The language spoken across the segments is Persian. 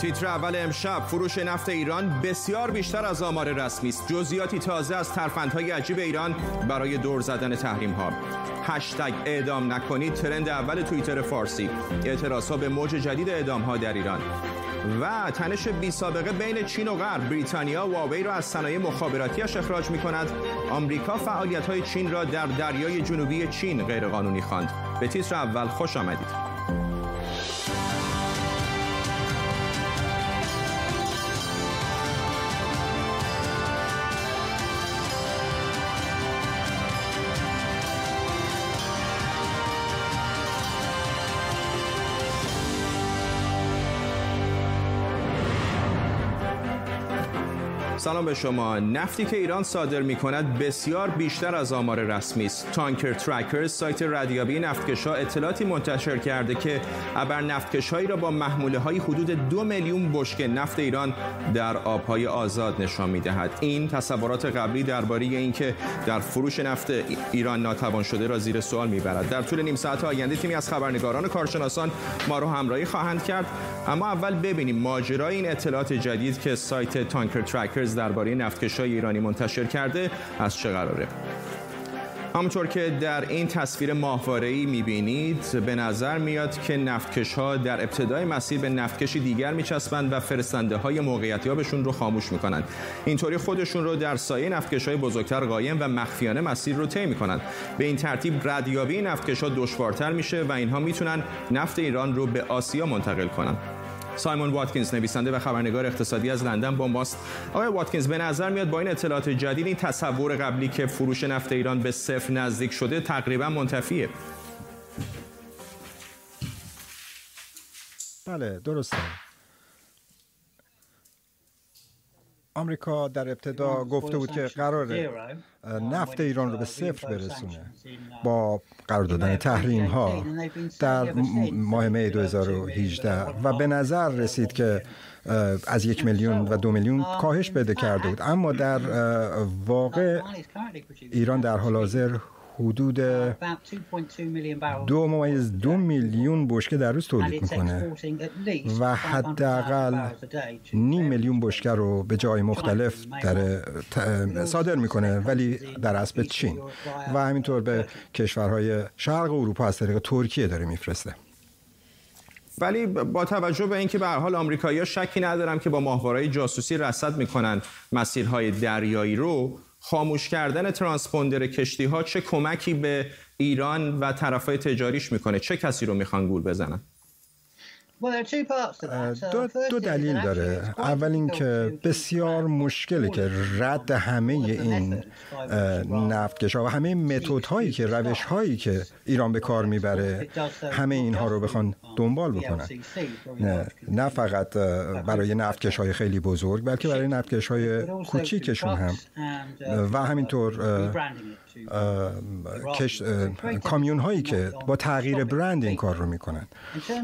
تیتر اول امشب فروش نفت ایران بسیار بیشتر از آمار رسمی است. جزئیاتی تازه از ترفندهای عجیب ایران برای دور زدن تحریم ها هشتگ اعدام نکنید ترند اول توییتر فارسی. اعتراض ها به موج جدید اعدام ها در ایران. و تنش بی سابقه بین چین و غرب. بریتانیا واوی را از صنایع مخابراتیش اخراج می کند آمریکا فعالیت های چین را در دریای جنوبی چین غیرقانونی خواند. به تیتر اول خوش آمدید. سلام به شما. نفتی که ایران صادر می کند بسیار بیشتر از آمار رسمی است. تانکر ترکر سایت ردیابی نفتکشا اطلاعاتی منتشر کرده که ابر نفتکشهایی را با محموله های حدود دو میلیون بشکه نفت ایران در آبهای آزاد نشان می دهد این تصورات قبلی درباره اینکه در فروش نفت ایران ناتوان شده را زیر سوال می‌برد. در طول نیم ساعت آینده تیمی از خبرنگاران و کارشناسان ما رو همراهی خواهند کرد. اما اول ببینیم ماجرای این اطلاعات جدید که سایت تانکر ترکرز درباره نفتکشای ایرانی منتشر کرده از چه قراره. همونطور که در این تصویر ماهواره‌ای می‌بینید به نظر میاد که نفتکش ها در ابتدای مسیر به نفتکشی دیگر میچسبند و فرستنده های موقعیتیابشون رو خاموش می‌کنند. اینطوری خودشون رو در سایه نفتکش های بزرگتر قایم و مخفیانه مسیر رو طی می‌کنند. به این ترتیب ردیابی نفتکش ها دشوارتر میشه و اینها می‌تونن نفت ایران رو به آسیا منتقل کنند سایمون واتکینز نویسنده و خبرنگار اقتصادی از لندن با ماست آقای واتکینز به نظر میاد با این اطلاعات جدید این تصور قبلی که فروش نفت ایران به صفر نزدیک شده تقریبا منتفیه. بله درسته. آمریکا در ابتدا گفته بود که قرار نفت ایران رو به صفر برسونه. با قرار دادن تحریم ها در ماه می 2018 و به نظر رسید که از یک میلیون و دو میلیون کاهش پیدا کرده بود. اما در واقع ایران در حال حاضر حدود دو ممیز دو میلیون بشکه در روز تولید می‌کنه. و حداقل نیم میلیون بشکه رو به جای مختلف در صادر می‌کنه ولی در اصل چین. و همینطور به کشورهای شرق اروپا از طریق ترکیه داره میفرسته. ولی با توجه به اینکه به هر حال آمریکایی‌ها شکی ندارم که با ماهواره‌های جاسوسی رصد می‌کنن مسیرهای دریایی رو خاموش کردن ترانسپوندر کشتی ها چه کمکی به ایران و طرفای تجاریش می‌کنه؟ چه کسی رو می‌خوان گول بزنن؟ دو, دو دلیل داره. اول اینکه بسیار مشکله که رد همه این نفتکش و همه متد هایی که روش هایی که ایران به کار می‌بره همه اینها رو بخوان دنبال بکنن. نه, نه فقط برای نفتکش های خیلی بزرگ بلکه برای نفتکش های کوچیکشون هم. و همینطور. کامیون هایی که با تغییر برند این کار رو می‌کنن.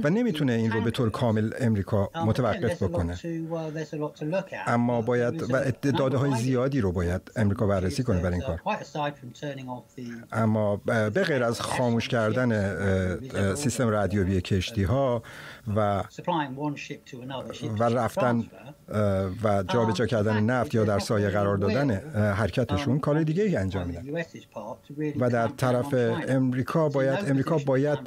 و نمی‌تونه این رو به طور کامل امریکا متوقف بکنه. اما باید و داده های زیادی رو باید امریکا بررسی کنه برای این کار. اما به غیر از خاموش کردن سیستم رادیویی کشتی ها و و رفتن و جابجا کردن نفت یا در سایه قرار دادن حرکتشون کار دیگه ای انجام میدن. و در طرف امریکا باید امریکا باید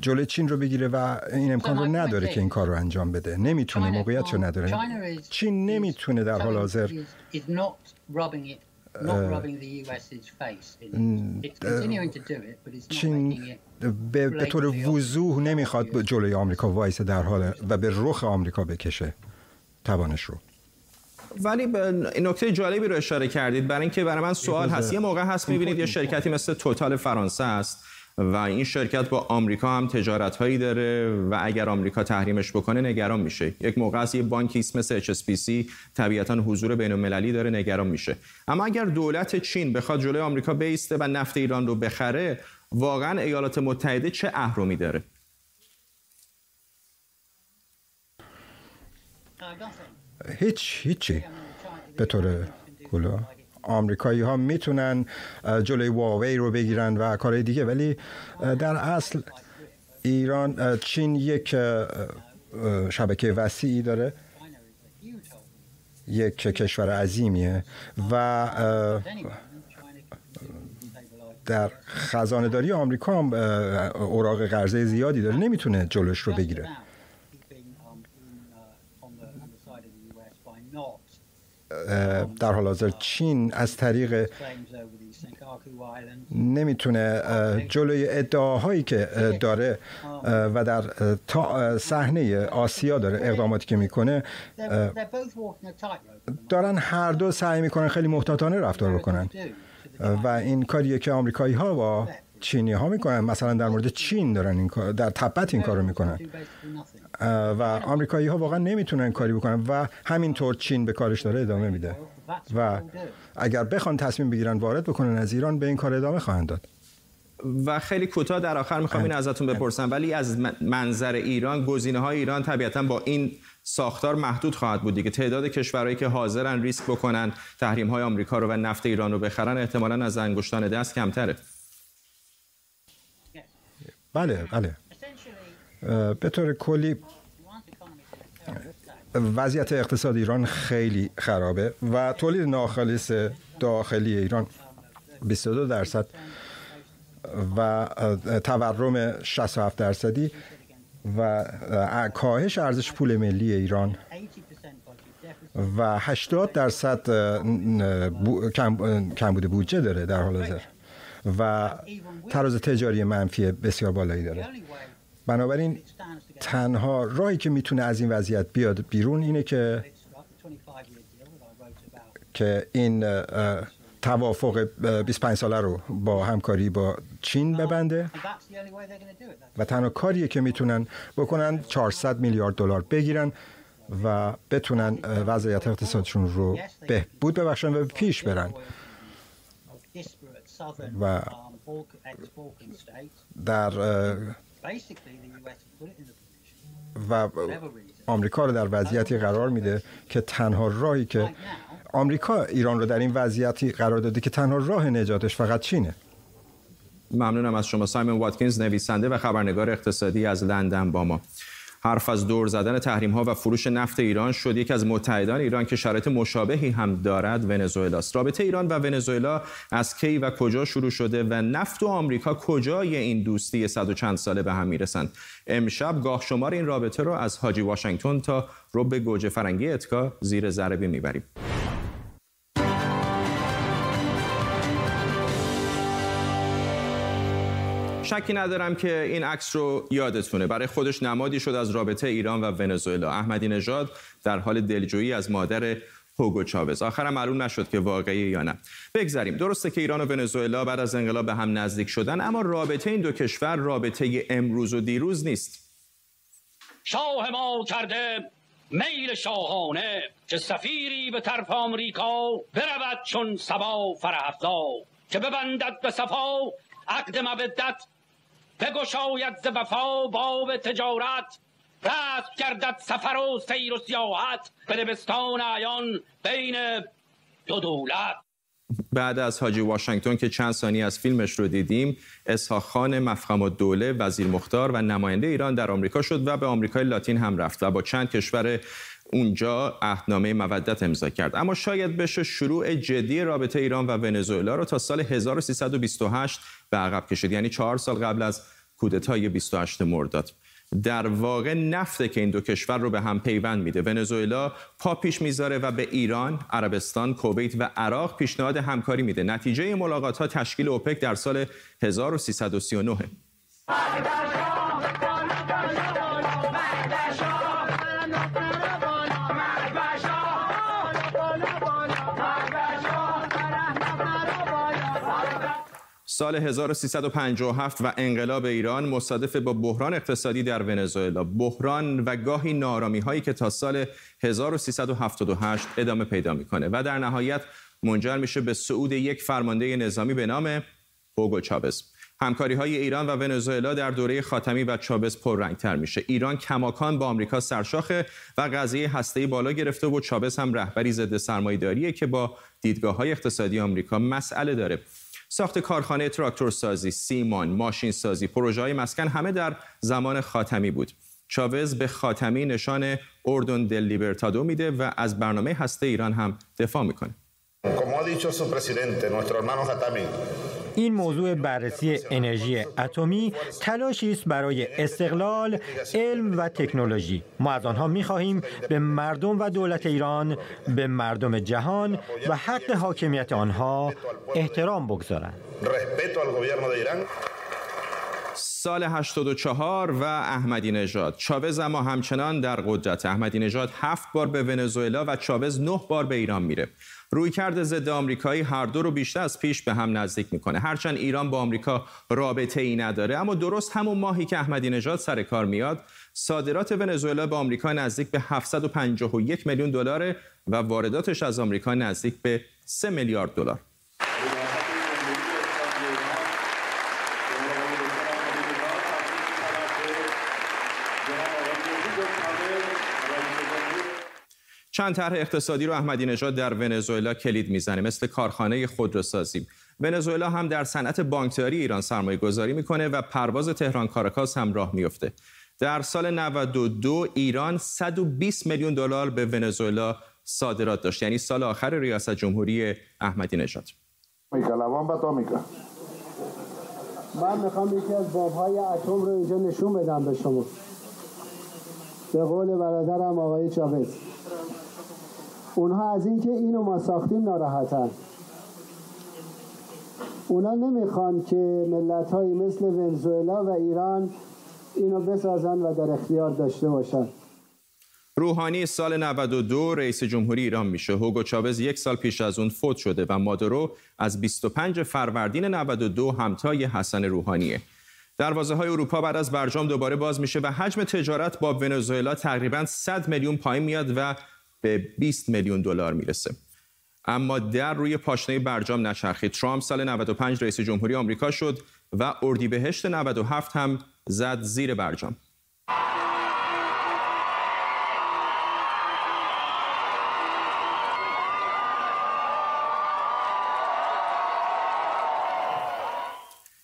جلوی چین رو بگیره و این امکان رو نداره که این کار رو انجام بده. نمی‌تونه موقعیت رو نداره. چین نمی‌تونه در حال حاضر چین به, به طور وضوح نمی‌خواد جلوی آمریکا وایسه در حال و به رخ آمریکا بکشه توانش رو ولی به نکته جالبی رو اشاره کردید برای اینکه برای من سوال هست یه موقع هست می‌بینید یه شرکتی مثل توتال فرانسه است و این شرکت با آمریکا هم تجارت هایی داره و اگر آمریکا تحریمش بکنه نگران میشه. یک موقع از یه بانکی اسم مثل HSBC طبیعتا حضور بین المللی داره نگران میشه. اما اگر دولت چین بخواد جلوی آمریکا بیسته و نفت ایران رو بخره واقعا ایالات متحده چه اهرمی داره؟ هیچ هیچی. به طور کلا. آمریکایی ها می‌تونن جلوی واوی رو بگیرن و کارهای دیگه. ولی در اصل ایران چین یک شبکه وسیعی داره. یک کشور عظیمیه و در خزانه داری آمریکا هم اوراق قرضه زیادی داره. نمی‌تونه جلوش رو بگیره. در حال حاضر چین از طریق نمی‌تونه جلوی ادعاهایی که داره و در صحنه آسیا داره اقداماتی که می‌کنه دارن هر دو سعی می‌کنن خیلی محتاطانه رفتار بکنن. و این کاریه که آمریکایی ها با چینی ها می‌کنن. مثلا در مورد چین دارن این کار در تبت این کار رو می‌کنن و آمریکایی ها واقعا نمی‌تونن کاری بکنن و همینطور چین به کارش داره ادامه میده. و اگر بخوان تصمیم بگیرن وارد بکنن از ایران به این کار ادامه خواهند داد. و خیلی کوتاه در آخر می‌خوام این ازتون بپرسم. ولی از منظر ایران گزینه های ایران طبیعتا با این ساختار محدود خواهد بود دیگه. تعداد کشورهایی که حاضرن ریسک بکنن تحریم های آمریکا رو و نفت ایران رو بخرن احتمالا از انگشتان دست کمتره. بله بله. به طور کلی وضعیت اقتصاد ایران خیلی خرابه و تولید ناخالص داخلی ایران 22 درصد و تورم 67 درصدی و کاهش ارزش پول ملی ایران و 80 درصد کمبود بودجه داره در حال حاضر. و تراز تجاری منفی بسیار بالایی داره. بنابراین تنها راهی که می‌تونه از این وضعیت بیاد بیرون اینه که که این توافق 25 ساله رو با همکاری با چین ببنده و تنها کاریه که می‌تونن بکنن 400 میلیارد دلار بگیرن و بتونن وضعیت اقتصادشون رو بهبود ببخشن و پیش برن. و در و آمریکا رو در وضعیتی قرار میده که تنها راهی که آمریکا ایران رو در این وضعیتی قرار داده که تنها راه نجاتش فقط چینه. ممنونم از شما سایمون واتکینز نویسنده و خبرنگار اقتصادی از لندن با ما. حرف از دور زدن تحریم ها و فروش نفت ایران شد. یکی از متحدان ایران که شرایط مشابهی هم دارد ونزوئلاست رابطه ایران و ونزوئلا از کی و کجا شروع شده و نفت و آمریکا کجای این دوستی صد و چند ساله به هم می‌رسند؟ امشب گاه شمار این رابطه رو از حاجی واشنگتن تا رب گوجه فرنگی اتکا زیر ضربی می‌بریم. شکی ندارم که این عکس رو یادتونه. برای خودش نمادی شد از رابطه ایران و ونزوئلا. احمدی نژاد در حال دلجویی از مادر هوگو چاوز. آخرم معلوم نشد که واقعی یا نه. بگذریم. درسته که ایران و ونزوئلا بعد از انقلاب به هم نزدیک شدن اما رابطه این دو کشور رابطه امروز و دیروز نیست. شاه ما کرده میل شاهانه که سفیری به طرف آمریکا برود چون سبا فرهفتا. که ببندد به صفا عقد مودت بگشاید ز وفا باب تجارت رست گردد سفر و سیر و سیاحت به لبستان عیان بین دو دولت. بعد از حاجی واشنگتن که چند ثانی از فیلمش رو دیدیم اسحاق خان مفخم الدوله وزیر مختار و نماینده ایران در آمریکا شد و به آمریکای لاتین هم رفت و با چند کشور اونجا عهدنامه مودت امضا کرد. اما شاید بشه شروع جدی رابطه ایران و ونزوئلا رو تا سال 1328 به عقب کشید. یعنی چهار سال قبل از کودتای 28 مرداد. در واقع نفته که این دو کشور رو به هم پیوند میده. ونزوئلا پا پیش می‌ذاره و به ایران، عربستان، کویت و عراق پیشنهاد همکاری میده. نتیجه ملاقات ها تشکیل اوپک در سال 1339 سال 1357 و انقلاب ایران مصادف با بحران اقتصادی در ونزوئلا. بحران و گاهی نارامی هایی که تا سال 1378 ادامه پیدا می‌کنه و در نهایت منجر میشه به صعود یک فرمانده نظامی به نام هوگو چابز همکاری های ایران و ونزوئلا در دوره خاتمی و چابز پررنگتر میشه. ایران کماکان با آمریکا سرشاخه و قضیه هسته‌ای بالا گرفته و چابز هم رهبری ضد سرمایه‌داریه که با دیدگاه های اقتصادی آمریکا مسئله داره. ساخت کارخانه تراکتور سازی، سیمان، ماشین سازی، پروژه های مسکن همه در زمان خاتمی بود. چاوز به خاتمی نشان اردن دل لیبرتادو میده و از برنامه هسته ایران هم دفاع می‌کنه. این موضوع بررسی انرژی اتمی تلاشی است برای استقلال علم و تکنولوژی. ما از آنها می‌خواهیم به مردم و دولت ایران به مردم جهان و حق حاکمیت آنها احترام بگذارند. سال 84 و احمدی نژاد چاوز اما همچنان در قدرت. احمدی نژاد هفت بار به ونزوئلا و چاوز نه بار به ایران میره. رویکرد ضد آمریکایی هر دو رو بیشتر از پیش به هم نزدیک می‌کنه. هرچند ایران با آمریکا رابطه ای نداره اما درست همون ماهی که احمدی نژاد سر کار میاد صادرات ونزوئلا به آمریکا نزدیک به 751 میلیون دلار و وارداتش از آمریکا نزدیک به 3 میلیارد دلار. چند طرح اقتصادی رو احمدی نژاد در ونزوئلا کلید می‌زنه. مثل کارخانه خودروسازی ونزوئلا هم در صنعت بانکداری ایران سرمایه گذاری می‌کنه و پرواز تهران کاراکاس هم راه میفته در سال 92 ایران 120 میلیون دلار به ونزوئلا صادرات داشت. یعنی سال آخر ریاست جمهوری احمدی نژاد. من می‌خوام یکی از بابهای اتم رو اینجا نشون بدم به شما. به قول برادرم آقای چاوز اونها از اینکه اینو ما ساختیم ناراحتن اونا نمی‌خوان که ملت هایی مثل ونزوئلا و ایران اینو بسازن و در اختیار داشته باشن روحانی سال 92 رئیس جمهوری ایران میشه. هوگو چاوز یک سال پیش از اون فوت شده و مادرو از 25 فروردین 92 همتای حسن روحانیه. دروازه های اروپا بعد از برجام دوباره باز میشه و حجم تجارت با ونزوئلا تقریبا 100 میلیون پایین میاد و به 20 میلیون دلار می‌رسه. اما در روی پاشنه برجام نچرخید. ترامپ سال 95 رئیس جمهوری آمریکا شد و اردیبهشت 97 هم زد زیر برجام.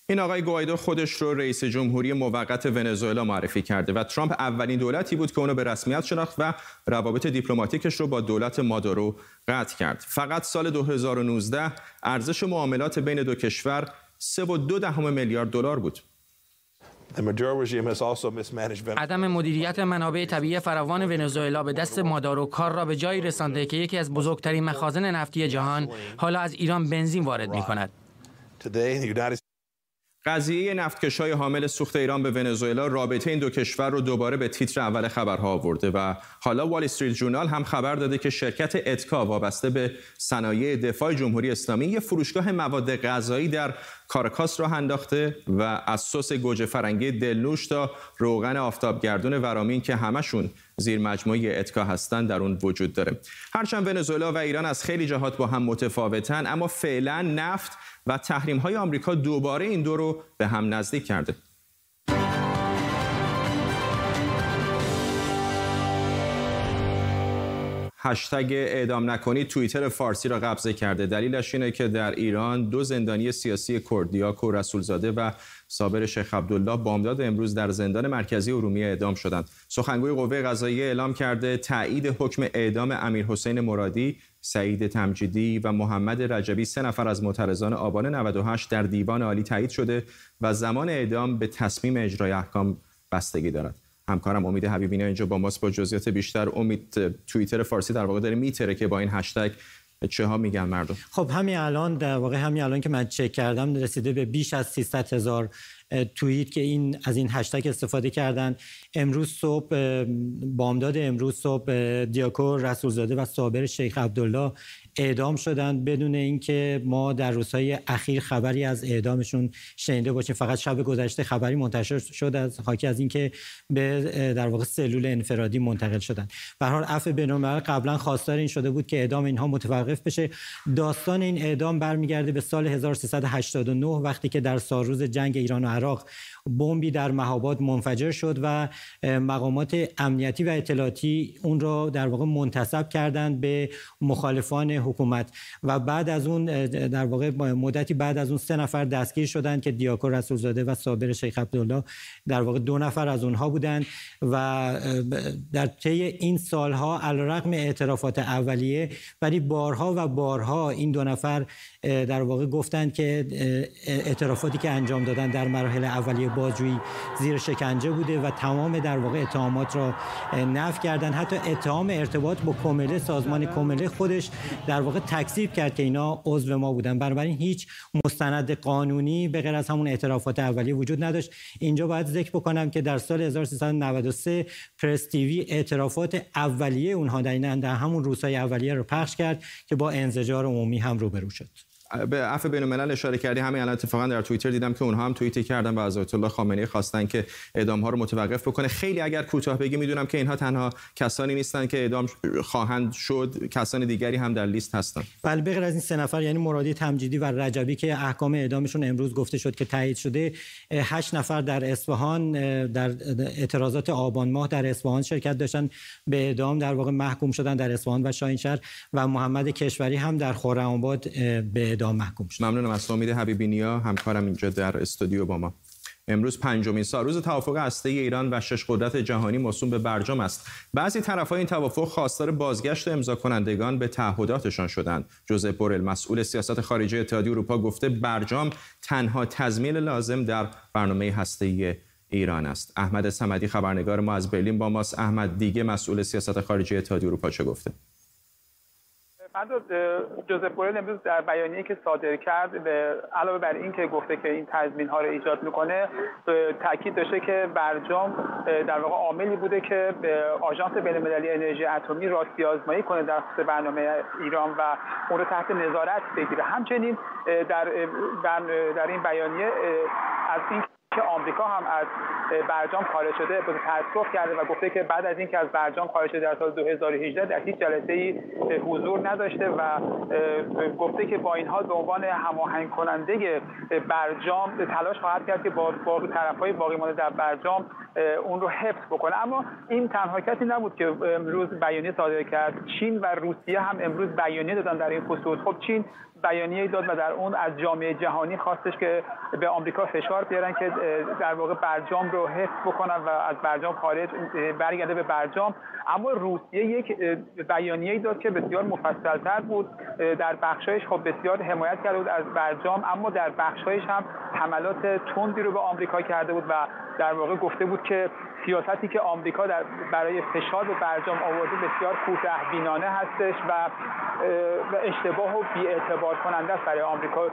این آقای گوایدو خودش رو رئیس جمهوری موقت ونزوئلا معرفی کرده و ترامپ اولین دولتی بود که اونو به رسمیت شناخت و روابط دیپلماتیکش رو با دولت مادورو قطع کرد. فقط سال 2019 ارزش معاملات بین دو کشور 3.2 دهم میلیارد دلار بود. عدم مدیریت منابع طبیعی فراوان ونزوئلا به دست مادارو کار را به جایی رسانده که یکی از بزرگترین مخازن نفتی جهان حالا از ایران بنزین وارد می کند. قضیه نفتکشای حامل سوخت ایران به ونزوئلا رابطه این دو کشور رو دوباره به تیتر اول خبرها آورده و حالا وال استریت جورنال هم خبر داده که شرکت اتکا وابسته به صنایع دفاع جمهوری اسلامی یه فروشگاه مواد غذایی در کارکاس را انداخته و از سس گوجه فرنگی دلنوش تا روغن آفتابگردون ورامین که همشون زیر مجموعه اتکا هستند در اون وجود داره. هرچند ونزوئلا و ایران از خیلی جهات با هم متفاوتن اما فعلا نفت و تحریم های آمریکا دوباره این دو رو به هم نزدیک کرده. هشتگ اعدام نکنید توییتر فارسی را قبضه کرده. دلیلش اینه که در ایران دو زندانی سیاسی کردیاک و رسولزاده و صابر شیخ عبدالله بامداد امروز در زندان مرکزی ارومیه اعدام شدند. سخنگوی قوه قضاییه اعلام کرده تایید حکم اعدام امیر حسین مرادی سعید تمجیدی و محمد رجبی سه نفر از معترضان آبان 98 در دیوان عالی تایید شده و زمان اعدام به تصمیم اجرای احکام بستگی دارد. همکارم امید حبیبی اینجا با ماست. با جزئیات بیشتر امید توییتر فارسی در واقع داره میتره که با این هشتگ چه ها میگن مردم. خب همین الان در واقع همین الان که من چک کردم رسیده به بیش از 300 هزار توییت که این از این هشتگ استفاده کردن. امروز صبح بامداد امروز صبح دیاکور رسولزاده و صابر شیخ عبدالله اعدام شدند بدون اینکه ما در روزهای اخیر خبری از اعدامشون شنیده باشیم. فقط شب گذشته خبری منتشر شد از حاکی از اینکه به در واقع سلول انفرادی منتقل شدند به هر عفو بین‌الملل قبلا خواستار این شده بود که اعدام اینها متوقف بشه. داستان این اعدام برمیگرده به سال 1389 وقتی که در سالروز جنگ ایران و عراق بمبی در مهاباد منفجر شد و مقامات امنیتی و اطلاعاتی اون را در واقع منتصب کردند به مخالفان حکومت و بعد از اون در واقع مدتی بعد از اون سه نفر دستگیر شدند که دیاکو رسولزاده و صابر شیخ عبدالله در واقع دو نفر از اونها بودند و در طی این سالها علیرغم اعترافات اولیه ولی بارها و بارها این دو نفر در واقع گفتند که اعترافاتی که انجام دادن در مراحل اولیه بازجویی زیر شکنجه بوده و تمام در واقع اتهامات را نفی کردن حتی اتهام ارتباط با کمله سازمان کمله خودش در واقع تکذیب کرد که اینا عضو ما بودن. بنابراین هیچ مستند قانونی به غیر از همون اعترافات اولیه وجود نداشت. اینجا باید ذکر بکنم که در سال 1393 پرس تیوی اعترافات اولیه اونها در همون روزهای اولیه رو پخش کرد که با انزجار عمومی هم روبرو شد. به عفو بین الملل اشاره کردی. همین الان اتفاقا در توییتر دیدم که اونها هم توییت کردن و از آیت الله خامنه‌ای خواستن که اعدام ها رو متوقف بکنه. خیلی اگر کوتاه بگی می‌دونم که اینها تنها کسانی نیستن که اعدام خواهند شد. کسان دیگری هم در لیست هستن. بله بغیر از این سه نفر یعنی مرادی تمجیدی و رجبی که احکام اعدامشون امروز گفته شد که تایید شده هشت نفر در اصفهان در اعتراضات آبان ماه در اصفهان شرکت داشتن به اعدام. در واقع محکوم شدن در اصفهان و شاهینشهر و محمد کشوری هم در خرم‌آباد به اعدام محکوم شد. ممنونم. از امید حبیبی نیا همکارم اینجا در استودیو با ما. امروز پنجمین سال. روز توافق هسته ایران و شش قدرت جهانی موسوم به برجام است. بعضی طرفهای این توافق خواستار بازگشت امضا کنندگان به تعهداتشان شدند. جوزف بورل مسئول سیاست خارجی اتحادیه اروپا گفته برجام تنها تضمین لازم در برنامه هسته ایران است. احمد صمدی خبرنگار ما از برلین با ماست. احمد دیگه مسئول سیاست خارجی اتحادیه اروپا چه گفته؟ فردا جوزف بورل امروز در بیانیه‌ای که صادر کرد به علاوه بر این که گفته که این تضمین ها رو ایجاد می‌کنه تاکید داشته که برجام در واقع عاملی بوده که آژانس بین‌المللی انرژی اتمی راستی آزمایی کنه در برنامه ایران و اون رو تحت نظارت بگیره. همچنین در در این بیانیه از این که آمریکا هم از برجام خارج شده به تاسف کرده و گفته که بعد از اینکه از برجام خارج شده در سال 2018 در هیچ جلسه ای حضور نداشته و گفته که با این حال به عنوان هماهنگ کننده برجام تلاش خواهد کرد که با باقی طرفهای باقی مانده در برجام اون رو حفظ بکنه. اما این تنها کسی نبود که امروز بیانیه صادر کرد. چین و روسیه هم امروز بیانیه دادن در این خصوص. خب چین بیانیه داد و در اون از جامعه جهانی خواستش که به آمریکا فشار بیارن که در واقع برجام رو حفظ بکنن و از برجام خارج برگرده به برجام. اما روسیه یک بیانیه داد که بسیار مفصلتر بود. در بخشایش خب بسیار حمایت کرده بود از برجام اما در بخشایش هم حملات تندی رو به آمریکا کرده بود و در واقع گفته بود که سیاستی که آمریکا در برای فشار به برجام آورده بسیار کوتاه بینانه هستش و اشتباه و بی‌اعتبار کننده است برای آمریکا.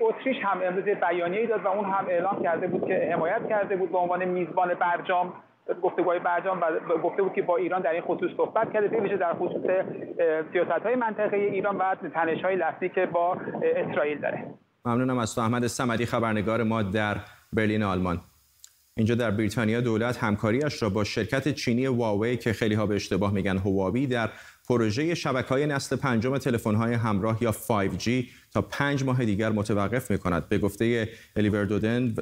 اتریش هم امروز بیانیه‌ای داد و اون هم اعلام کرده بود که حمایت کرده بود به عنوان میزبان برجام گفتگوهای برجام و گفته بود که با ایران در این خصوص صحبت کرده. به در خصوص سیاست های منطقه ایران و تنش های لفظی که با اسرائیل داره. ممنونم از تو احمد سمدی خبرنگار ما در برلین آلمان. اینجا در بریتانیا دولت همکاریش را با شرکت چینی واوی که خیلی ها به اشتباه میگن هواوی در پروژه شبکه های نسل پنجم تلفن های همراه یا 5G تا پنج ماه دیگر متوقف می کند. به گفته الیور دودن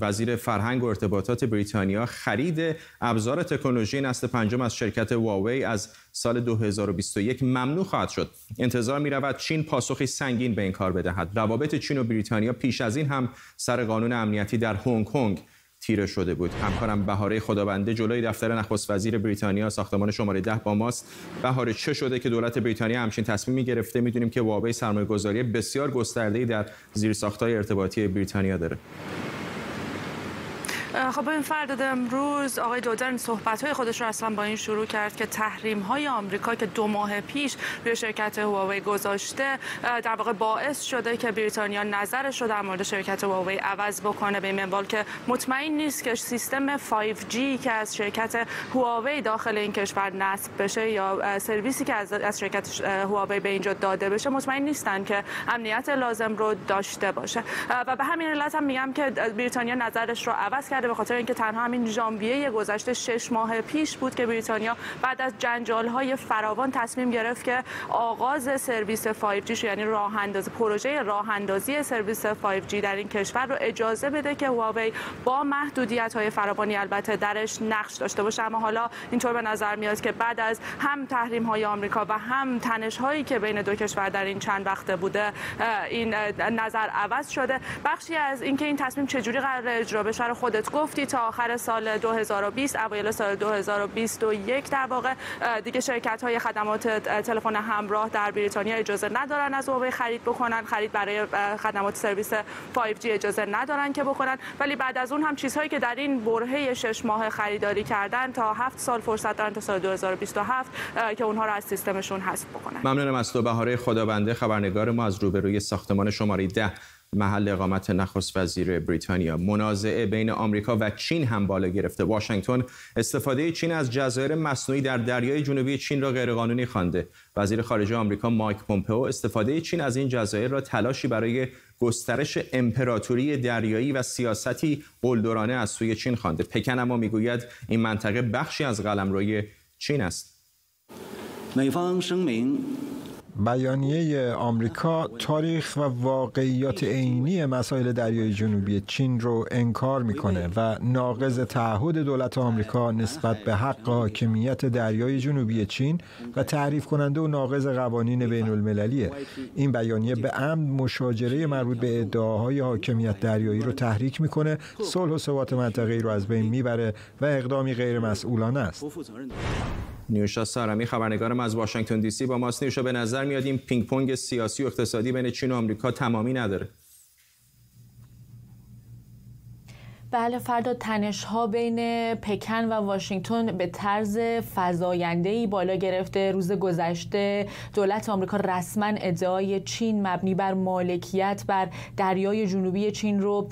وزیر فرهنگ و ارتباطات بریتانیا خرید ابزار تکنولوژی نسل پنجم از شرکت واوی از سال 2021 ممنوع خواهد شد. انتظار می رود چین پاسخی سنگین به این کار بدهد. روابط چین و بریتانیا پیش از این هم سر قانون امنیتی در هنگ کنگ تیره شده بود. همکارم بهاره خدابنده جلوی دفتر نخست وزیر بریتانیا ساختمان شماره ده با ماست. بهاره چه شده که دولت بریتانیا همچین تصمیمی گرفته؟ می‌دونیم که وابه سرمایه گذاری بسیار گسترده‌ای در زیرساختهای ارتباطی بریتانیا داره. خب این فرد امروز آقای دودن صحبت های خودش رو اصلا با این شروع کرد که تحریم های آمریکا که دو ماه پیش روی شرکت هواوی گذاشته در واقع باعث شده که بریتانیا نظرش رو در مورد شرکت هواوی عوض بکنه به این منوال که مطمئن نیست که سیستم 5G که از شرکت هواوی داخل این کشور نصب بشه یا سرویسی که از شرکت هواوی به اینجا داده بشه مطمئن نیستن که امنیت لازم رو داشته باشه. و به همین علت هم میگم که بریتانیا نظرش رو عوض کرده کرده به خاطر اینکه تنها همین ژانویه گذشته شش ماه پیش بود که بریتانیا بعد از جنجال های فراوان تصمیم گرفت که آغاز سرویس 5G یعنی راه اندازی پروژه راه اندازی سرویس 5G در این کشور رو اجازه بده که هواوی با محدودیت های فراوانی البته درش نقش داشته باشه. اما حالا اینطور به نظر میاد که بعد از هم تحریم های آمریکا و هم تنش هایی که بین دو کشور در این چند وقته بوده این نظر عوض شده. بخشی از اینکه این تصمیم چجوری قرار اجرا بشه رو خودت گفتی تا آخر سال 2020 اوایل سال 2021 در واقع دیگه شرکت های خدمات تلفن همراه در بریتانیا اجازه ندارن از هواوی خرید بکنن. خرید برای خدمات سرویس 5G اجازه ندارن که بکنن. ولی بعد از اون هم چیزهایی که در این برهه شش ماه خریداری کردن تا هفت سال فرصت دارن تا سال 2027 که اونها رو از سیستمشون حذف بکنن. ممنونم از تو. بهاره خدابنده خبرنگار ما از روبروی ساختمان شماره 10 محل اقامت نخست وزیر بریتانیا. منازعه بین آمریکا و چین هم بالا گرفته. واشنگتن استفاده چین از جزایر مصنوعی در دریای جنوبی چین را غیرقانونی خوانده. وزیر خارجه آمریکا مایک پومپئو استفاده چین از این جزایر را تلاشی برای گسترش امپراتوری دریایی و سیاستی قلدرانه از سوی چین خوانده. پکن اما می‌گوید این منطقه بخشی از قلمروی چین است. بیانیه آمریکا تاریخ و واقعیات عینی مسائل دریای جنوبی چین رو انکار می‌کنه و ناقض تعهد دولت آمریکا نسبت به حق حاکمیت دریای جنوبی چین و تعریف کننده و ناقض قوانین بین المللیه. این بیانیه به عمد مشاجره مربوط به ادعاهای حاکمیت دریایی رو تحریک می‌کنه. صلح و ثبات منطقه‌ای رو از بین می‌بره و اقدامی غیر مسئولانه است. نیوشا سارمی خبرنگار ما از واشنگتن دی سی با ماست. نیوشا به نظر میاد این پینگ پونگ سیاسی و اقتصادی بین چین و آمریکا تمامی نداره. بله فردا تنش ها بین پکن و واشنگتن به طرز فزاینده ای بالا گرفته. روز گذشته دولت آمریکا رسما ادعای چین مبنی بر مالکیت بر دریای جنوبی چین رو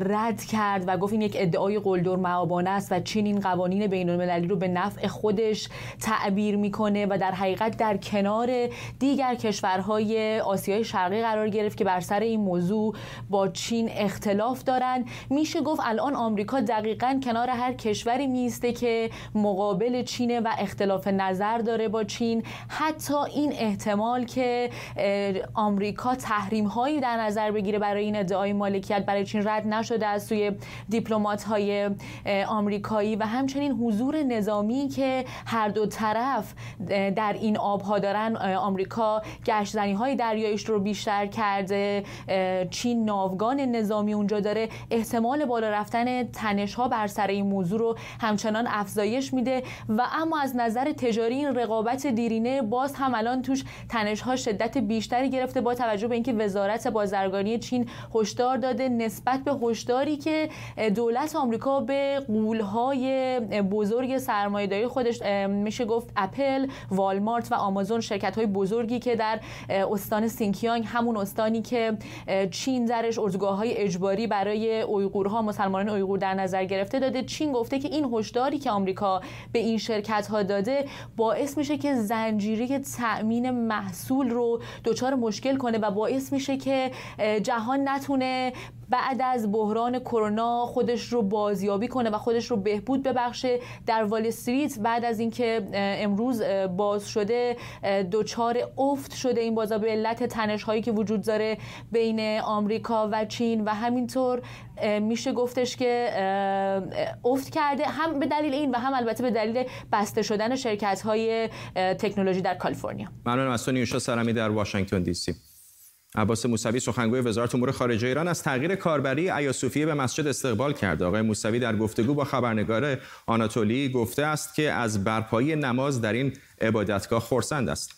رد کرد و گفت این یک ادعای قلدر معابانه است و چین این قوانین بین المللی رو به نفع خودش تعبیر می‌کنه و در حقیقت در کنار دیگر کشورهای آسیای شرقی قرار گرفت که بر سر این موضوع با چین اختلاف دارند میشه گفت الان آمریکا دقیقا کنار هر کشوری میسته که مقابل چینه و اختلاف نظر داره با چین. حتی این احتمال که آمریکا تحریم هایی در نظر بگیره برای این ادعای مالکیت برای چین رد نشده از سوی دیپلمات های آمریکایی و همچنین حضور نظامی که هر دو طرف در این آبها دارن آمریکا گشتزنی های دریایش رو بیشتر کرده چین ناوگان نظامی اونجا داره. احتمال بالا رفتن تنش ها بر سر این موضوع رو همچنان افزایش میده و اما از نظر تجاری این رقابت دیرینه باز هم الان توش تنش ها شدت بیشتری گرفته با توجه به اینکه وزارت بازرگانی چین هشدار داده نسبت به هشداری که دولت آمریکا به قولهای بزرگ سرمایه‌داری خودش میشه گفت اپل، والمارت و آمازون شرکت های بزرگی که در استان سینکیانگ همون استانی که چین درش اردوگاه های اجباری برای اویغورها مسلمانان اویغور در نظر گرفته داده چین گفته که این هشداری که آمریکا به این شرکت ها داده باعث میشه که زنجیره تأمین محصول رو دچار مشکل کنه و باعث میشه که جهان نتونه بعد از بحران کرونا خودش رو بازیابی کنه و خودش رو بهبود ببخشه. در وال استریت بعد از اینکه امروز باز شده دچار افت شده این بازار به علت تنش هایی که وجود داره بین آمریکا و چین و همینطور میشه گفتش که افت کرده هم به دلیل این و هم البته به دلیل بسته شدن شرکت های تکنولوژی در کالیفرنیا. ممنونم از تو نیوشا سرمی در واشنگتن دی سی. عباس موسوی سخنگوی وزارت امور خارجه ایران از تغییر کاربری ایاسوفیه به مسجد استقبال کرد. آقای موسوی در گفتگو با خبرنگار آناتولی گفته است که از برپایی نماز در این عبادتگاه خرسند است.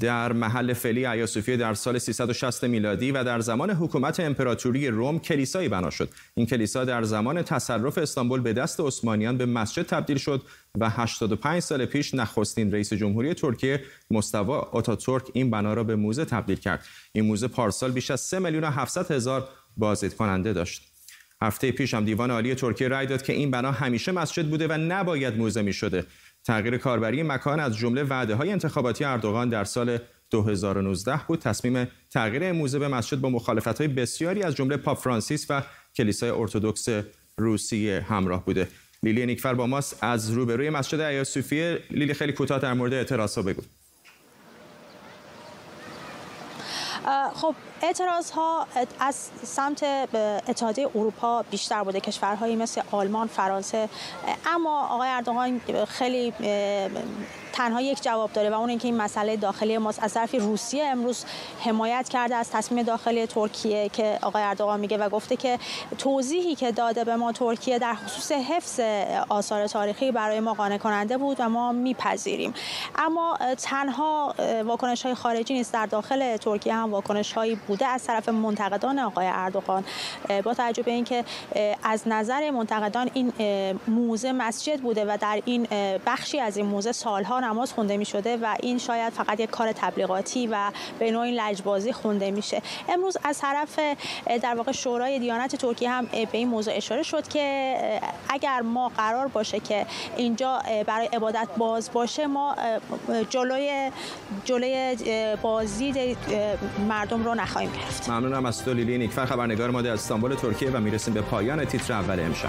در محل فعلی ایا در سال 360 میلادی و در زمان حکومت امپراتوری روم کلیسایی بنا شد. این کلیسا در زمان تصرف استانبول به دست عثمانیان به مسجد تبدیل شد و 85 سال پیش نخستین رئیس جمهوری ترکیه مصطفی آتاتورک این بنا را به موزه تبدیل کرد. این موزه پارسال بیش از 3 میلیون و 700 هزار بازدید کننده داشت. هفته پیش هم دیوان عالی ترکیه رأی داد که این بنا همیشه مسجد بوده و نباید موزه می شده تغییر کاربری مکان از جمله وعده های انتخاباتی اردوغان در سال 2019 بود. تصمیم تغییر موزه به مسجد با مخالفت های بسیاری از جمله پاپ فرانسیس و کلیسای ارتودکس روسیه همراه بوده. لیلی نیکفر با ماست از روبروی مسجد ایا لیلی خیلی کوتاه در مورد اعتراض ها بگو. خب اعتراض ها از سمت اتحادیه اروپا بیشتر بوده. کشورهایی مثل آلمان فرانسه. اما آقای اردوغان خیلی تنها یک جواب داره و اون اینکه این مسئله داخلی ماست. از طرف روسیه امروز حمایت کرده از تصمیم داخلی ترکیه که آقای اردوغان میگه و گفته که توضیحی که داده به ما ترکیه در خصوص حفظ آثار تاریخی برای ما قانع کننده بود و ما میپذیریم. اما تنها واکنش های خارجی نیست در داخل ترکیه هم واکنش هایی بوده از طرف منتقدان آقای اردوغان. با توجه به اینکه از نظر منتقدان این موزه مسجد بوده و در این بخشی از این موزه سالها نماز خونده می شده و این شاید فقط یک کار تبلیغاتی و به نوعی لجبازی خونده میشه. امروز از طرف در واقع شورای دیانت ترکیه هم به این موضوع اشاره شد که اگر ما قرار باشه که اینجا برای عبادت باز باشه ما جلوی جلوی بازدید مردم رو نخواهیم گرفت. ممنونم از تو لیلی نیکفر خبرنگار ما از استانبول ترکیه و می‌رسیم به پایان تیتر اول امشب.